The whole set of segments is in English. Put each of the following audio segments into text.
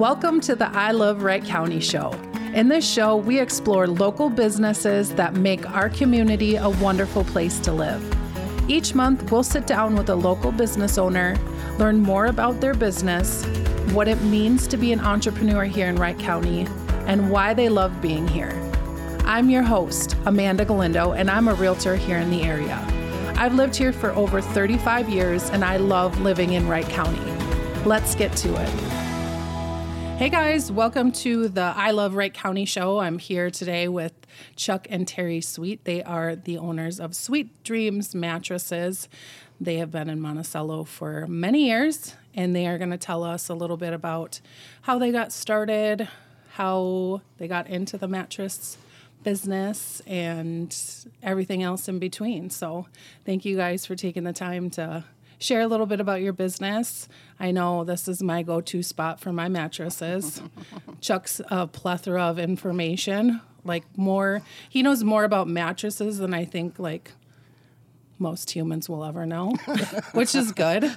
Welcome to the I Love Wright County show. In this show, we explore local businesses that make our community a wonderful place to live. Each month, we'll sit down with a local business owner, learn more about their business, what it means to be an entrepreneur here in Wright County, and why they love being here. I'm your host, Amanda Galindo, and I'm a realtor here in the area. I've lived here for over 35 years and I love living in Wright County. Let's get to it. Hey guys, welcome to the I Love Wright County show. I'm here today with Chuck and Terry Sweet. They are the owners of Sweet Dreams Mattresses. They have been in Monticello for many years and they are going to tell us a little bit about how they got started, how they got into the mattress business and everything else in between. So, thank you guys for taking the time to share a little bit about your business. I know this is my go to spot for my mattresses. Chuck's a plethora of information, like more, he knows more about mattresses than I think, like, most humans will ever know, which is good.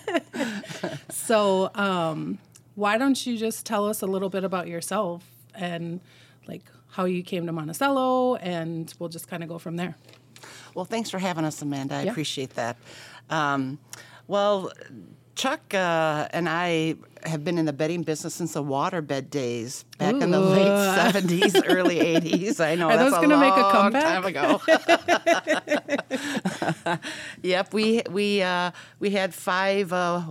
so, um, why don't you just tell us a little bit about yourself and like how you came to Monticello, and we'll just kind of go from there. Well, thanks for having us, Amanda. I yeah. appreciate that. Um, well, Chuck uh, and I have been in the bedding business since the waterbed days, back Ooh. in the late '70s, early '80s. I know Are that's those going to make a comeback? time ago. yep, we we uh, we had five. Uh,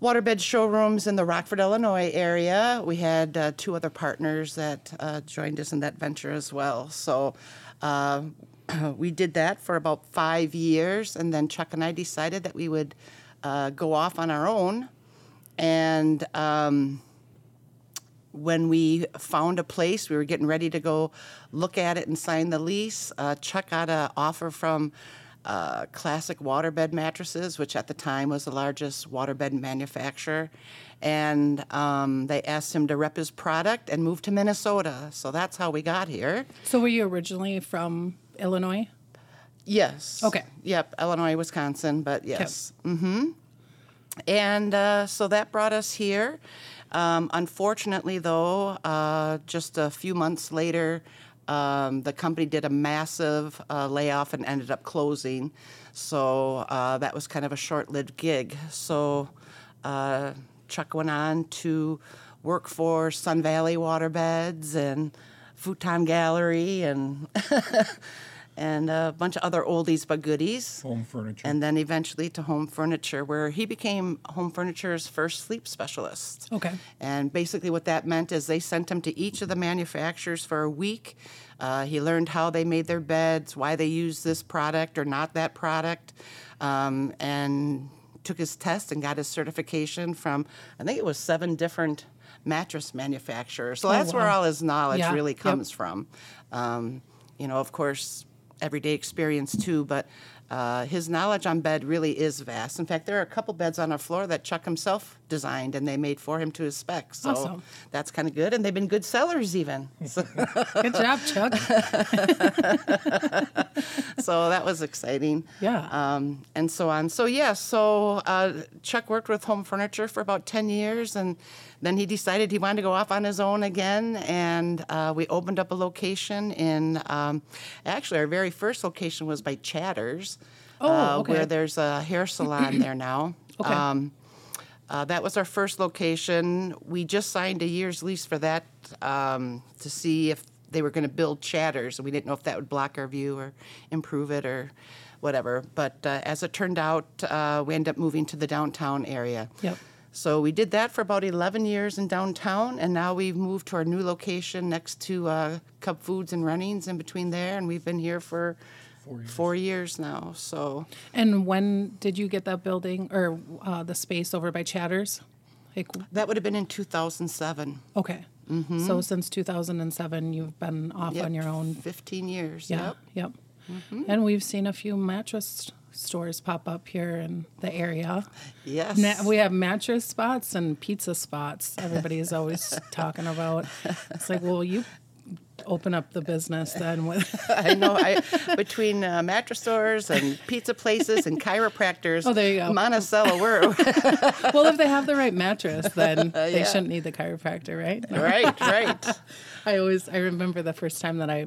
waterbed showrooms in the Rockford, Illinois area. We had uh, two other partners that uh, joined us in that venture as well. So uh, we did that for about five years, and then Chuck and I decided that we would uh, go off on our own. And um, when we found a place, we were getting ready to go look at it and sign the lease. Uh, Chuck got an offer from uh, classic waterbed mattresses, which at the time was the largest waterbed manufacturer. And um, they asked him to rep his product and move to Minnesota. So that's how we got here. So, were you originally from Illinois? Yes. Okay. Yep, Illinois, Wisconsin, but yes. Mm-hmm. And uh, so that brought us here. Um, unfortunately, though, uh, just a few months later, um, the company did a massive uh, layoff and ended up closing. So uh, that was kind of a short lived gig. So uh, Chuck went on to work for Sun Valley Waterbeds and Futon Gallery and and a bunch of other oldies but goodies. HOM Furniture. And then eventually to HOM Furniture, where he became HOM Furniture's first sleep specialist. Okay. And basically, what that meant is they sent him to each of the manufacturers for a week. Uh, he learned how they made their beds, why they used this product or not that product, um, and took his test and got his certification from, I think it was seven different mattress manufacturers. So oh, that's wow. where all his knowledge yeah. really comes yep. from. Um, you know, of course, everyday experience too, but uh, his knowledge on bed really is vast. In fact, there are a couple beds on our floor that Chuck himself designed and they made for him to his specs. So awesome. that's kind of good, and they've been good sellers even. good job, Chuck. so that was exciting. Yeah. Um, and so on. So yeah. So uh, Chuck worked with HOM Furniture for about ten years, and then he decided he wanted to go off on his own again, and uh, we opened up a location in. Um, actually, our very first location was by Chatters. Oh, uh, okay. Where there's a hair salon there now. Okay. Um, uh, that was our first location. We just signed a year's lease for that um, to see if they were going to build chatters. and We didn't know if that would block our view or improve it or whatever. But uh, as it turned out, uh, we ended up moving to the downtown area. Yep. So we did that for about 11 years in downtown, and now we've moved to our new location next to uh, Cub Foods and Runnings in between there, and we've been here for four years, four years now. So. And when did you get that building or uh, the space over by Chatters? Like, that would have been in 2007. Okay. Mm-hmm. So since 2007, you've been off yep. on your own. 15 years. Yeah. Yep. Yep. Mm-hmm. And we've seen a few mattress stores pop up here in the area. Yes. Na- we have mattress spots and pizza spots. Everybody is always talking about. It's like, well, you open up the business then with. I know. I between uh, mattress stores and pizza places and chiropractors. Oh, there you go. Monticello, we're well, if they have the right mattress, then they Yeah. shouldn't need the chiropractor, right? right, right. I always I remember the first time that I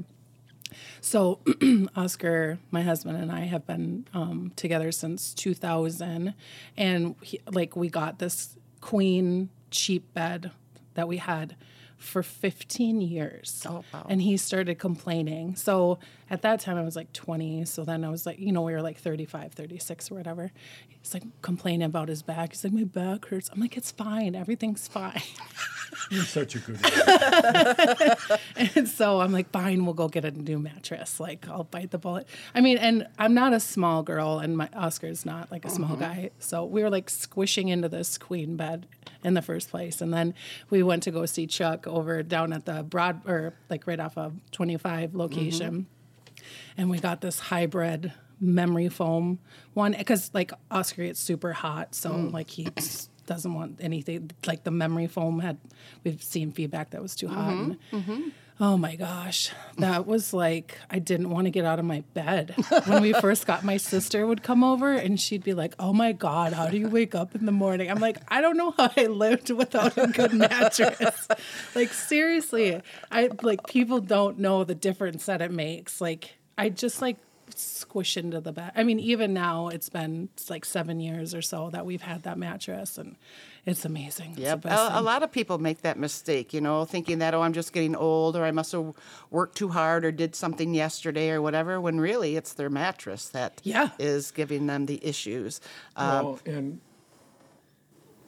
so Oscar, my husband and I have been um, together since 2000 and he, like we got this queen cheap bed that we had for 15 years. Oh, wow. And he started complaining. So at that time I was like 20. So then I was like, you know, we were like 35, 36 or whatever. He's like complaining about his back. He's like, my back hurts. I'm like, it's fine. Everything's fine. You're such a good guy. And so I'm like, fine, we'll go get a new mattress. Like, I'll bite the bullet. I mean, and I'm not a small girl, and my Oscar's not like a small mm-hmm. guy. So we were like squishing into this queen bed in the first place. And then we went to go see Chuck over down at the Broad, or like right off of 25 location. Mm-hmm. And we got this hybrid memory foam one because like Oscar gets super hot. So mm. like he doesn't want anything like the memory foam had, we've seen feedback that was too hot. Mm-hmm, and, mm-hmm. Oh my gosh. That was like, I didn't want to get out of my bed. When we first got my sister would come over and she'd be like, Oh my God, how do you wake up in the morning? I'm like, I don't know how I lived without a good mattress. like, seriously, I like people don't know the difference that it makes. Like, I just like squish into the bed. I mean, even now it's been it's like seven years or so that we've had that mattress and it's amazing. It's the Yep. best A, a lot of people make that mistake, you know, thinking that, oh, I'm just getting old or I must have worked too hard or did something yesterday or whatever, when really it's their mattress that Yeah. is giving them the issues. Uh, Well, and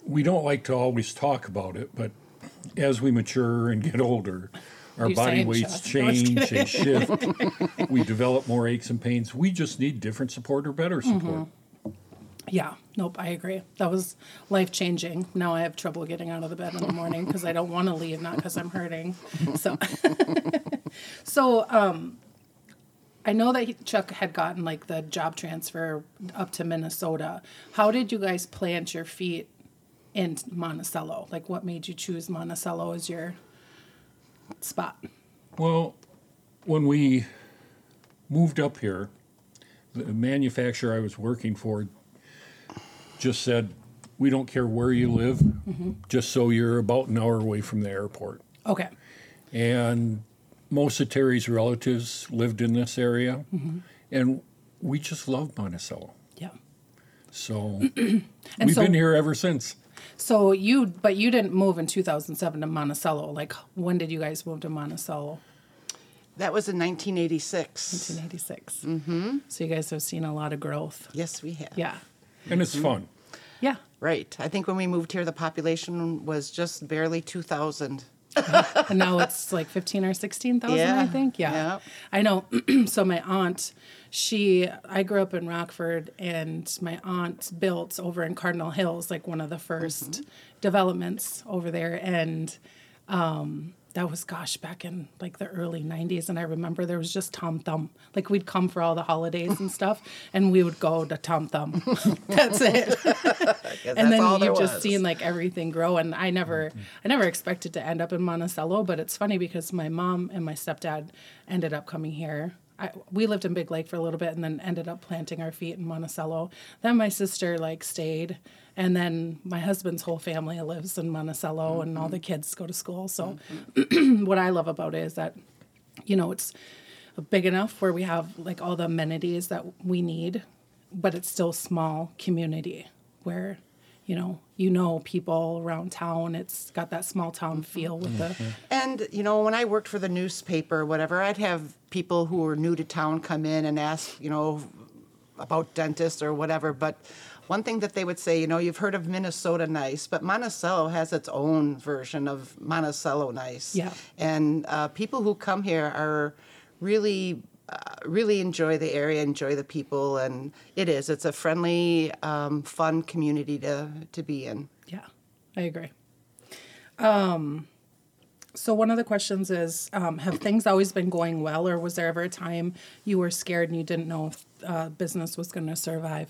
we don't like to always talk about it, but as we mature and get older, our body weights change and shift. we develop more aches and pains. We just need different support or better Mm-hmm. support. Yeah, nope, I agree. That was life changing. Now I have trouble getting out of the bed in the morning because I don't want to leave, not because I'm hurting. So, so um, I know that he, Chuck had gotten like the job transfer up to Minnesota. How did you guys plant your feet in Monticello? Like, what made you choose Monticello as your spot? Well, when we moved up here, the manufacturer I was working for just said, "We don't care where you live, mm-hmm. just so you're about an hour away from the airport." Okay. And most of Terry's relatives lived in this area, mm-hmm. and we just love Monticello. Yeah. So we've so- been here ever since. So you, but you didn't move in 2007 to Monticello. Like, when did you guys move to Monticello? that was in 1986. 1986. Mm-hmm. So you guys have seen a lot of growth. Yes, we have. Yeah. And it's fun. Yeah. Right. I think when we moved here, the population was just barely 2,000. and now it's like 15 or 16,000, I think. Yeah. yeah. I know. so my aunt, she, I grew up in Rockford, and my aunt built over in Cardinal Hills, like one of the 1st developments over there. And um, that was, gosh, back in like the early 90s. And I remember there was just Tom Thumb. Like we'd come for all the holidays and stuff, and we would go to Tom Thumb. That's it. and then you've just was. seen like everything grow and i never i never expected to end up in monticello but it's funny because my mom and my stepdad ended up coming here I, we lived in big lake for a little bit and then ended up planting our feet in monticello. Then my sister like stayed and then my husband's whole family lives in monticello and all the mm-hmm. kids go to school. So mm-hmm. what i love about it is that you know it's big enough where we have like all the amenities that we need but it's still small community where you know you know people around town it's got that small town feel with the And, you know, when I worked for the newspaper or whatever, I'd have people who were new to town come in and ask, you know, about dentists or whatever. But one thing that they would say, you know, you've heard of Minnesota Nice, but Monticello has its own version of Monticello Nice. Yeah. And uh, people who come here are really. Uh, really enjoy the area, enjoy the people, and it is. It's a friendly, um, fun community to to be in. yeah i agree um so one of the questions is um, have things always been going well or was there ever a time you were scared and you didn't know if uh, business was going to survive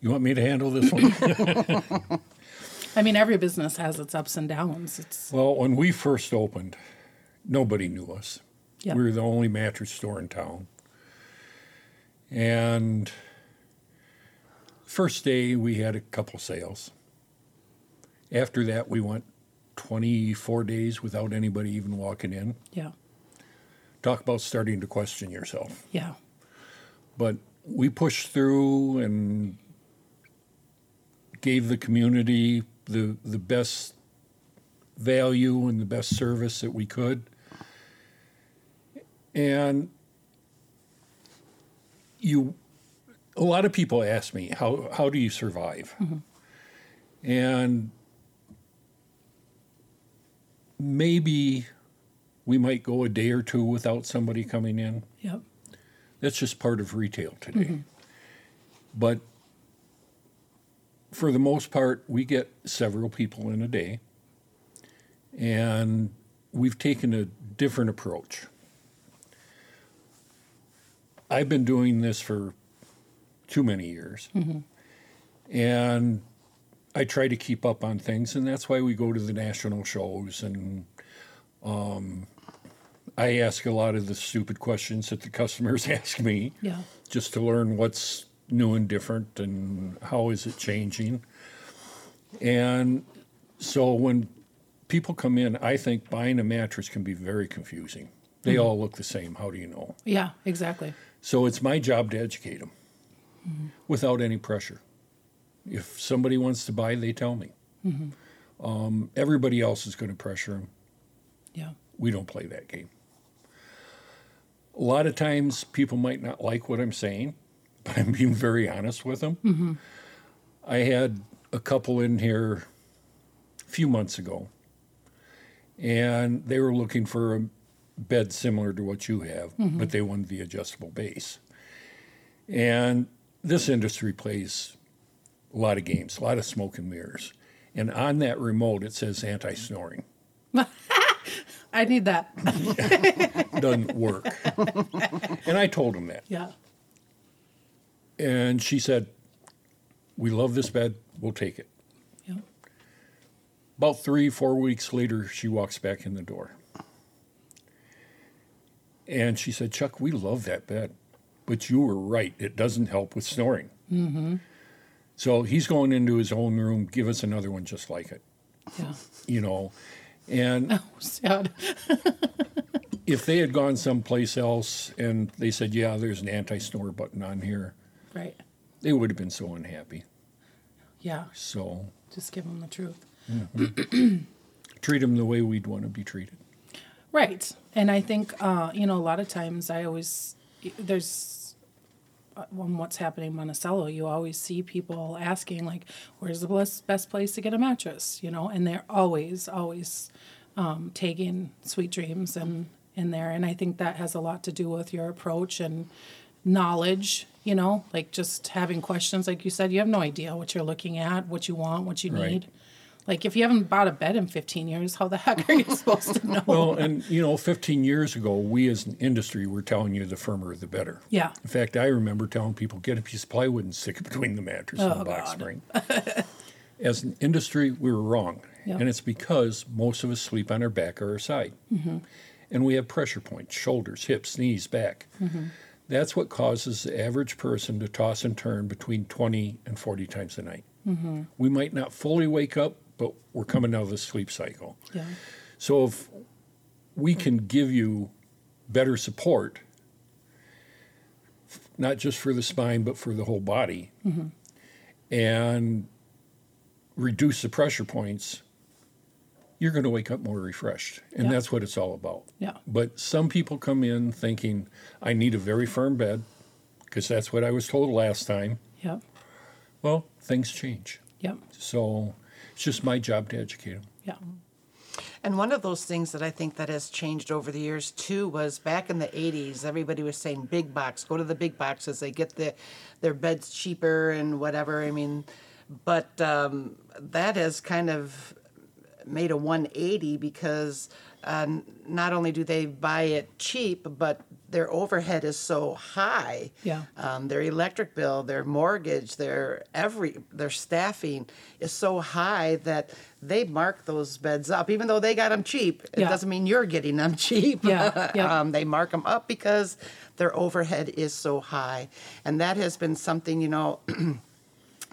You want me to handle this one? i mean every business has its ups and downs it's well, when we first opened, nobody knew us. Yeah. We were the only mattress store in town. And first day we had a couple sales. After that we went 24 days without anybody even walking in. Yeah. Talk about starting to question yourself. Yeah. But we pushed through and gave the community the the best value and the best service that we could. And you a lot of people ask me how how do you survive? Mm-hmm. And maybe we might go a day or two without somebody coming in. Yep. That's just part of retail today. Mm-hmm. But for the most part, we get several people in a day, and we've taken a different approach. I've been doing this for too many years, and I try to keep up on things, and that's why we go to the national shows and um, I ask a lot of the stupid questions that the customers ask me Yeah. just to learn what's new and different and how is it changing. And so when people come in, I think buying a mattress can be very confusing. They mm-hmm. all look the same. How do you know? Yeah. Exactly. So it's my job to educate them without any pressure. If somebody wants to buy, they tell me. Um, everybody else is going to pressure them. Yeah. We don't play that game. A lot of times people might not like what I'm saying, but I'm being very honest with them. I had a couple in here a few months ago, and they were looking for a bed similar to what you have, mm-hmm. but they wanted the adjustable base. And this industry plays a lot of games, a lot of smoke and mirrors. And on that remote, it says anti snoring. I need that. doesn't work. and I told him that. yeah. And she said, We love this bed. We'll take it. Yeah. About three, four weeks later, she walks back in the door. And she said, Chuck, we love that bed. But you were right. It doesn't help with snoring. Mm-hmm. So he's going into his own room. Give us another one just like it, Yeah. you know. And Sad. if they had gone someplace else and they said, Yeah, there's an anti snore button on here, Right. they would have been so unhappy. Yeah. So Just give them the truth. treat them the way we'd want to be treated. Right. And I think, uh, you know, a lot of times I always, there's, uh, on what's happening in Monticello, you always see people asking, like, where's the best, best place to get a mattress? You know, and they're always, always um, taking sweet dreams and in there. And I think that has a lot to do with your approach and knowledge, you know, like just having questions. Like you said, you have no idea what you're looking at, what you want, what you Right. need. Like if you haven't bought a bed in 15 years, how the heck are you supposed to know? Well, and you know, 15 years ago, we as an industry were telling you the firmer the better. Yeah. In fact, I remember telling people get a piece of plywood and stick it between the mattress and Oh, the box God. spring. as an industry, we were wrong, Yeah. and it's because most of us sleep on our back or our side, Mm-hmm. and we have pressure points: shoulders, hips, knees, back. Mm-hmm. That's what causes the average person to toss and turn between 20 and 40 times a night. Mm-hmm. We might not fully wake up, but we're coming out of the sleep cycle. yeah. So if we can give you better support, not just for the spine, but for the whole body, mm-hmm. and reduce the pressure points, you're going to wake up more refreshed. And Yeah. that's what it's all about. Yeah. But some people come in thinking, I need a very firm bed, because that's what I was told last time. Yep. Well, things change. Yep. So it's just my job to educate them. Yeah. And one of those things that I think that has changed over the years too was back in the 80s, everybody was saying big box, go to the big boxes. They get the, their beds cheaper and whatever. I mean, but um, that has kind of made a 180 because uh, not only do they buy it cheap, but their overhead is so high. Yeah. Um, their electric bill, their mortgage, their every their staffing is so high that they mark those beds up, even though they got them cheap. It Yeah. doesn't mean you're getting them cheap. Yeah, yeah. um, they mark them up because their overhead is so high, and that has been something you know.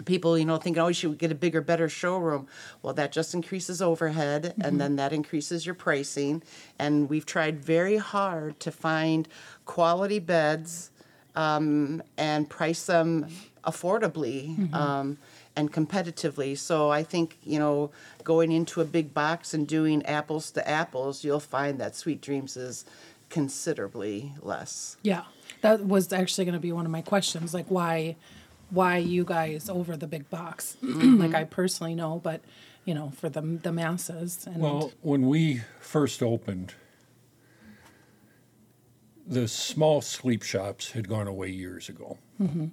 people, you know, thinking, oh, you should get a bigger, better showroom. Well, that just increases overhead, and then that increases your pricing. And we've tried very hard to find quality beds um, and price them affordably. Um, and competitively. So I think, you know, going into a big box and doing apples to apples, you'll find that Sweet Dreams is considerably less. Yeah, that was actually going to be one of my questions. Like, why, why you guys over the big box? like, I personally know, but you know, for the the masses. And Well, when we first opened, the small sleep shops had gone away years ago. Mm-hmm.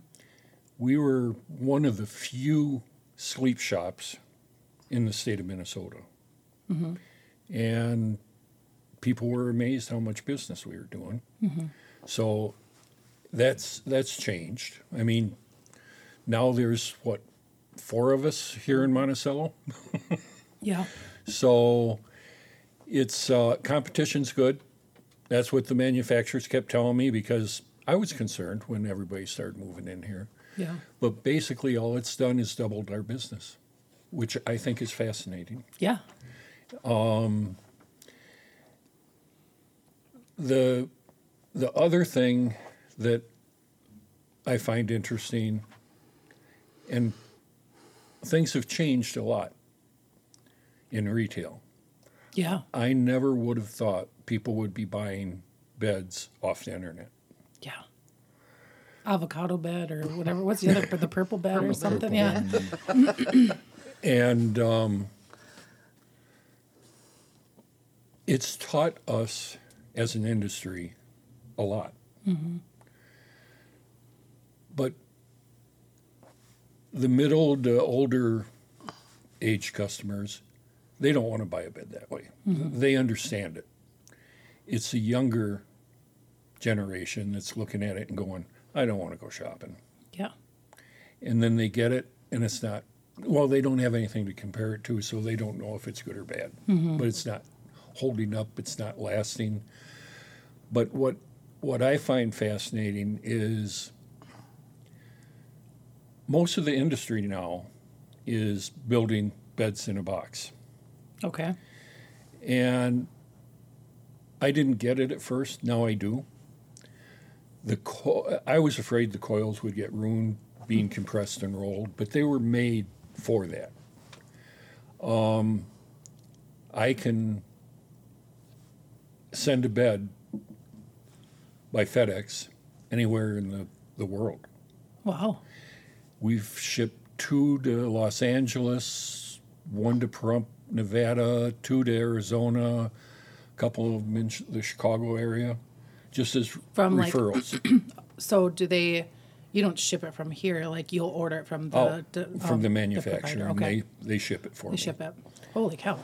We were one of the few sleep shops in the state of Minnesota. Mm-hmm. And people were amazed how much business we were doing. Mm-hmm. So that's that's changed. I mean, now there's what four of us here in Monticello. yeah, So it's uh, competition's good. That's what the manufacturers kept telling me because I was concerned when everybody started moving in here. yeah, But basically, all it's done is doubled our business, which I think is fascinating. yeah, Um, The the other thing that I find interesting, and things have changed a lot in retail. yeah, I never would have thought people would be buying beds off the internet. yeah. Avocado bed or whatever. What's the other? the purple bed or something? Yeah, And um, it's taught us as an industry a lot. But the middle to older age customers, they don't want to buy a bed that way. Mm-hmm. They understand it. It's the younger generation that's looking at it and going, I don't want to go shopping. Yeah, and then they get it and it's not well they don't have anything to compare it to so they don't know if it's good or bad. Mm-hmm. But it's not holding up it's not lasting. But what what i find fascinating is most of the industry now is building beds in a box okay, and I didn't get it at first. Now I do. The co- I was afraid the coils would get ruined being compressed and rolled, but they were made for that. Um, I can send a bed by FedEx anywhere in the, the world. wow, We've shipped two to Los Angeles, one to Pahrump, Nevada, two to Arizona, a couple of them in the Chicago area, just as From, like- referrals. So do they? You don't ship it from here. Like you'll order it from the Oh, d- from um, the manufacturer, and Okay, they, they ship it for they me. ship it. Holy cow!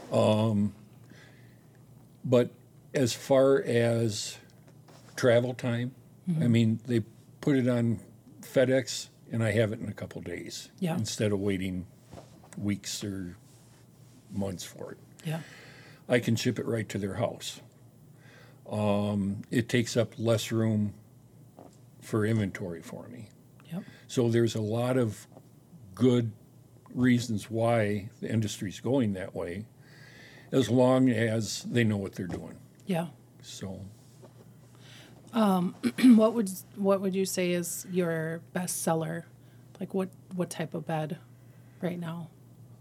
But as far as travel time, Mm-hmm. I mean, they put it on FedEx, and I have it in a couple days Yeah. instead of waiting weeks or months for it. Yeah, I can ship it right to their house. Um, it takes up less room for inventory for me. yep, So there's a lot of good reasons why the industry's going that way, as long as they know what they're doing. yeah. So Um, what would what would you say is your best seller? Like what what type of bed right now?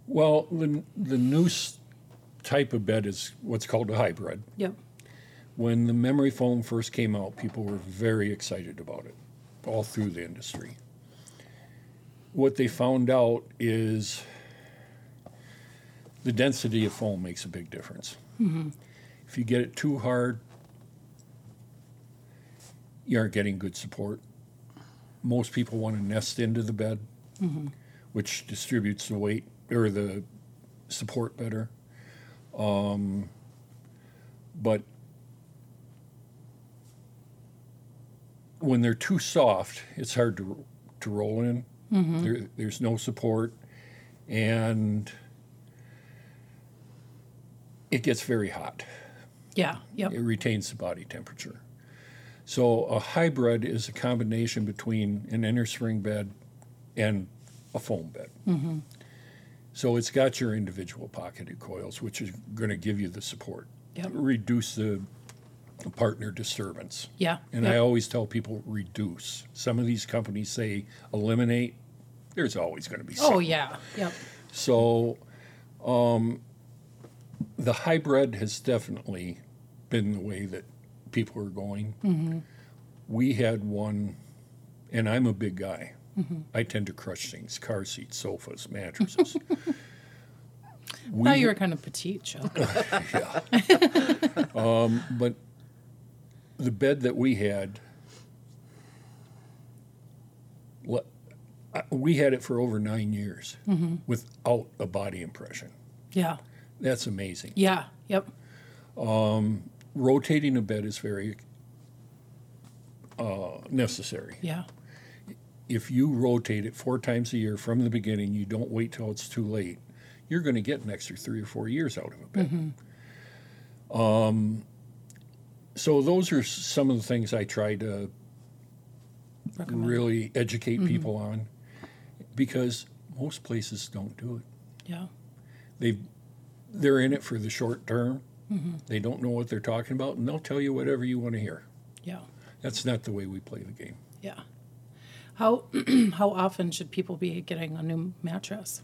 Well, the, the new type of bed is what's called a hybrid. Yep. When the memory foam first came out, people were very excited about it, all through the industry. What they found out is the density of foam makes a big difference. Mm-hmm. If you get it too hard, you aren't getting good support. Most people want to nest into the bed, mm-hmm. which distributes the weight or the support better. Um, but when they're too soft, it's hard to to roll in. Mm-hmm. There, there's no support, and it gets very hot. Yeah. Yep. It retains the body temperature. So a hybrid is a combination between an inner spring bed and a foam bed. So it's got your individual pocketed coils, which is going to give you the support, Yep. reduce the partner disturbance. Yeah. And I always tell people reduce. Some of these companies say eliminate. There's always going to be. Oh something. yeah. Yep. So, um, the hybrid has definitely been the way that people are going. Mm-hmm. We had one, and I'm a big guy. Mm-hmm. I tend to crush things: car seats, sofas, mattresses. I thought you were kind of petite, Chuck. Yeah. um, But the bed that we had, we had it for over nine years mm-hmm. without a body impression. yeah. That's amazing. Yeah. Yep. Um, rotating a bed is very uh, necessary. Yeah. If you rotate it four times a year from the beginning, you don't wait till it's too late, you're going to get an extra three or four years out of a bed. Um, so those are some of the things I try to Recommend. really educate people on, because most places don't do it. Yeah. They they're in it for the short term. They don't know what they're talking about, and they'll tell you whatever you want to hear. Yeah. That's not the way we play the game. Yeah. How how often should people be getting a new mattress?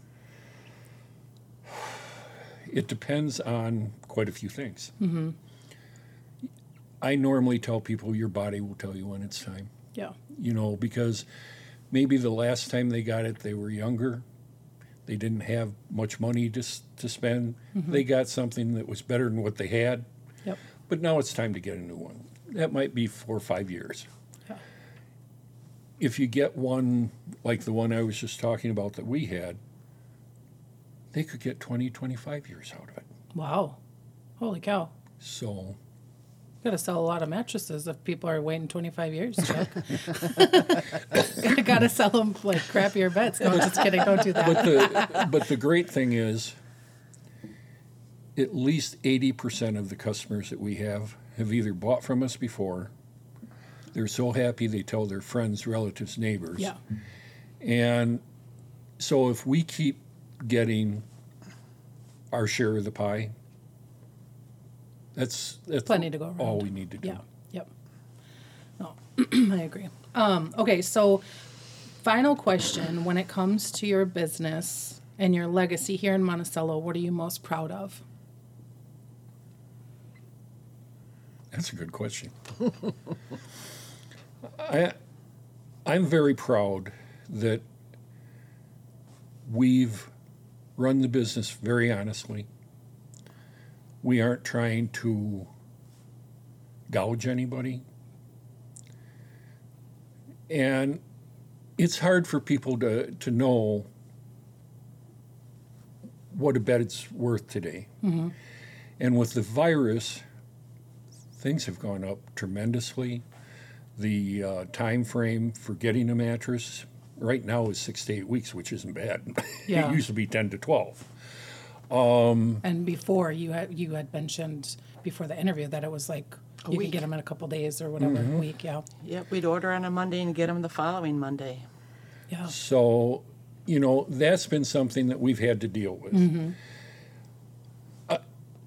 It depends on quite a few things. Hmm. I normally tell people your body will tell you when it's time, Yeah. you know, because maybe the last time they got it, they were younger. They didn't have much money to, to spend. Mm-hmm. They got something that was better than what they had, Yep. but now it's time to get a new one. That might be four or five years. Yeah. if you get one like the one I was just talking about that we had, they could get 20, 25 years out of it. Wow. Holy cow. So, Got to sell a lot of mattresses if people are waiting 25 years, Chuck. Got to sell them like crappier beds. No, just kidding. Don't do that. but the but the great thing is, at least 80% of the customers that we have have either bought from us before. They're so happy they tell their friends, relatives, neighbors. Yeah. And so if we keep getting our share of the pie, that's that's Plenty to go around. all we need to do. Yeah. Yep. No, I agree. Um, okay, so final question: When it comes to your business and your legacy here in Monticello, what are you most proud of? That's a good question. I, I'm very proud that we've run the business very honestly. We aren't trying to gouge anybody. And it's hard for people to, to know what a bed's worth today. And with the virus, things have gone up tremendously. The uh, time frame for getting a mattress right now is six to eight weeks, which isn't bad. Yeah. it used to be ten to twelve. And before you had you had mentioned before the interview that it was like you can week. get them in a couple days or whatever Mm-hmm. week. Yeah. Yep, we'd order on a Monday and get them the following Monday. Yeah. So, you know, that's been something that we've had to deal with. Uh,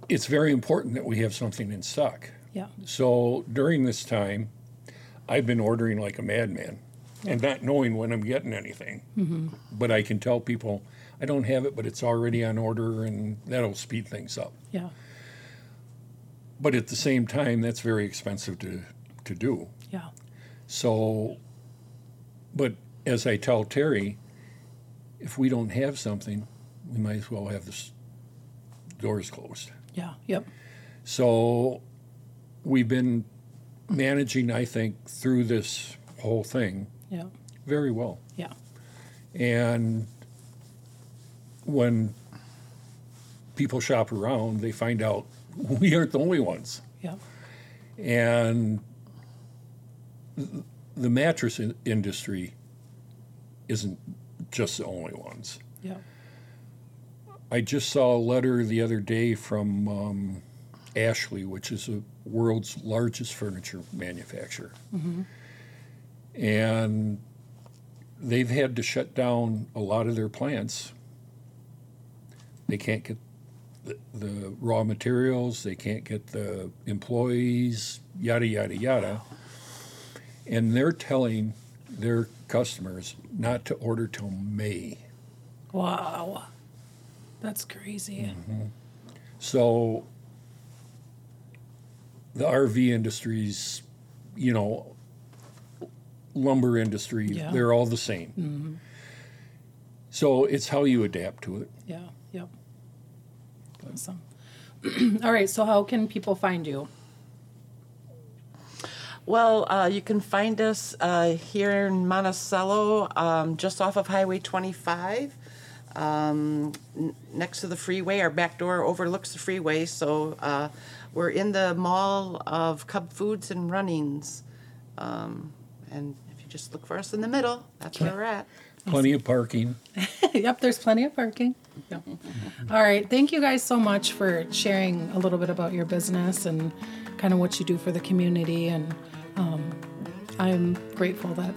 it's very important that we have something in stock. Yeah. So during this time, I've been ordering like a madman and not knowing when I'm getting anything. But I can tell people I don't have it, but it's already on order, and that'll speed things up. Yeah. But at the same time, that's very expensive to, to do. Yeah. So, but as I tell Terry, if we don't have something, we might as well have the doors closed. Yeah. Yep. So we've been managing, I think, through this whole thing Yeah. very well. Yeah. And when people shop around, they find out we aren't the only ones. Yeah. And the mattress in- industry isn't just the only ones. Yeah. I just saw a letter the other day from um, Ashley, which is the world's largest furniture manufacturer. And they've had to shut down a lot of their plants. They can't get the, the raw materials, they can't get the employees, yada, yada, yada. And they're telling their customers not to order till May. Wow. That's crazy. Mm-hmm. So the RV industries, you know, lumber industry, Yeah. they're all the same. Mm-hmm. So it's how you adapt to it. Yeah. Awesome. All right. So, how can people find you? Well, uh, you can find us uh, here in Monticello, um, just off of Highway 25, um, n- next to the freeway. Our back door overlooks the freeway, so uh, we're in the mall of Cub Foods and Runnings. Um, and if you just look for us in the middle, that's where we're at. Plenty of parking. yep, there's plenty of parking. Yep. All right. Thank you guys so much for sharing a little bit about your business and kind of what you do for the community. And um, I'm grateful that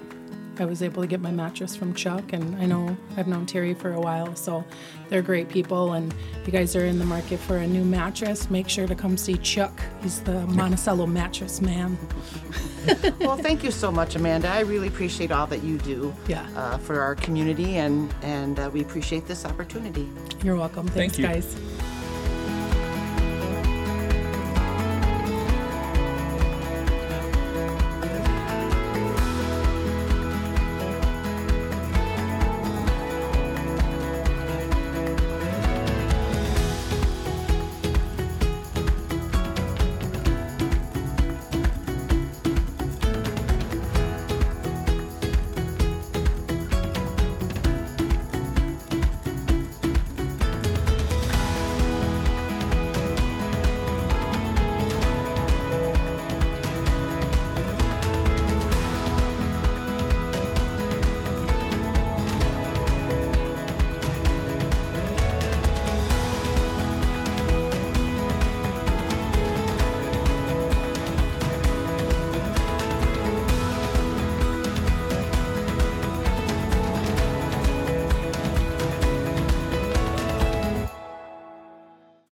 I was able to get my mattress from Chuck. And I know I've known Terry for a while, so they're great people. And if you guys are in the market for a new mattress, make sure to come see Chuck. He's the Monticello mattress man. well, thank you so much, Amanda. I really appreciate all that you do Yeah. uh, for our community, and, and uh, we appreciate this opportunity. You're welcome. Thank Thanks, you. guys.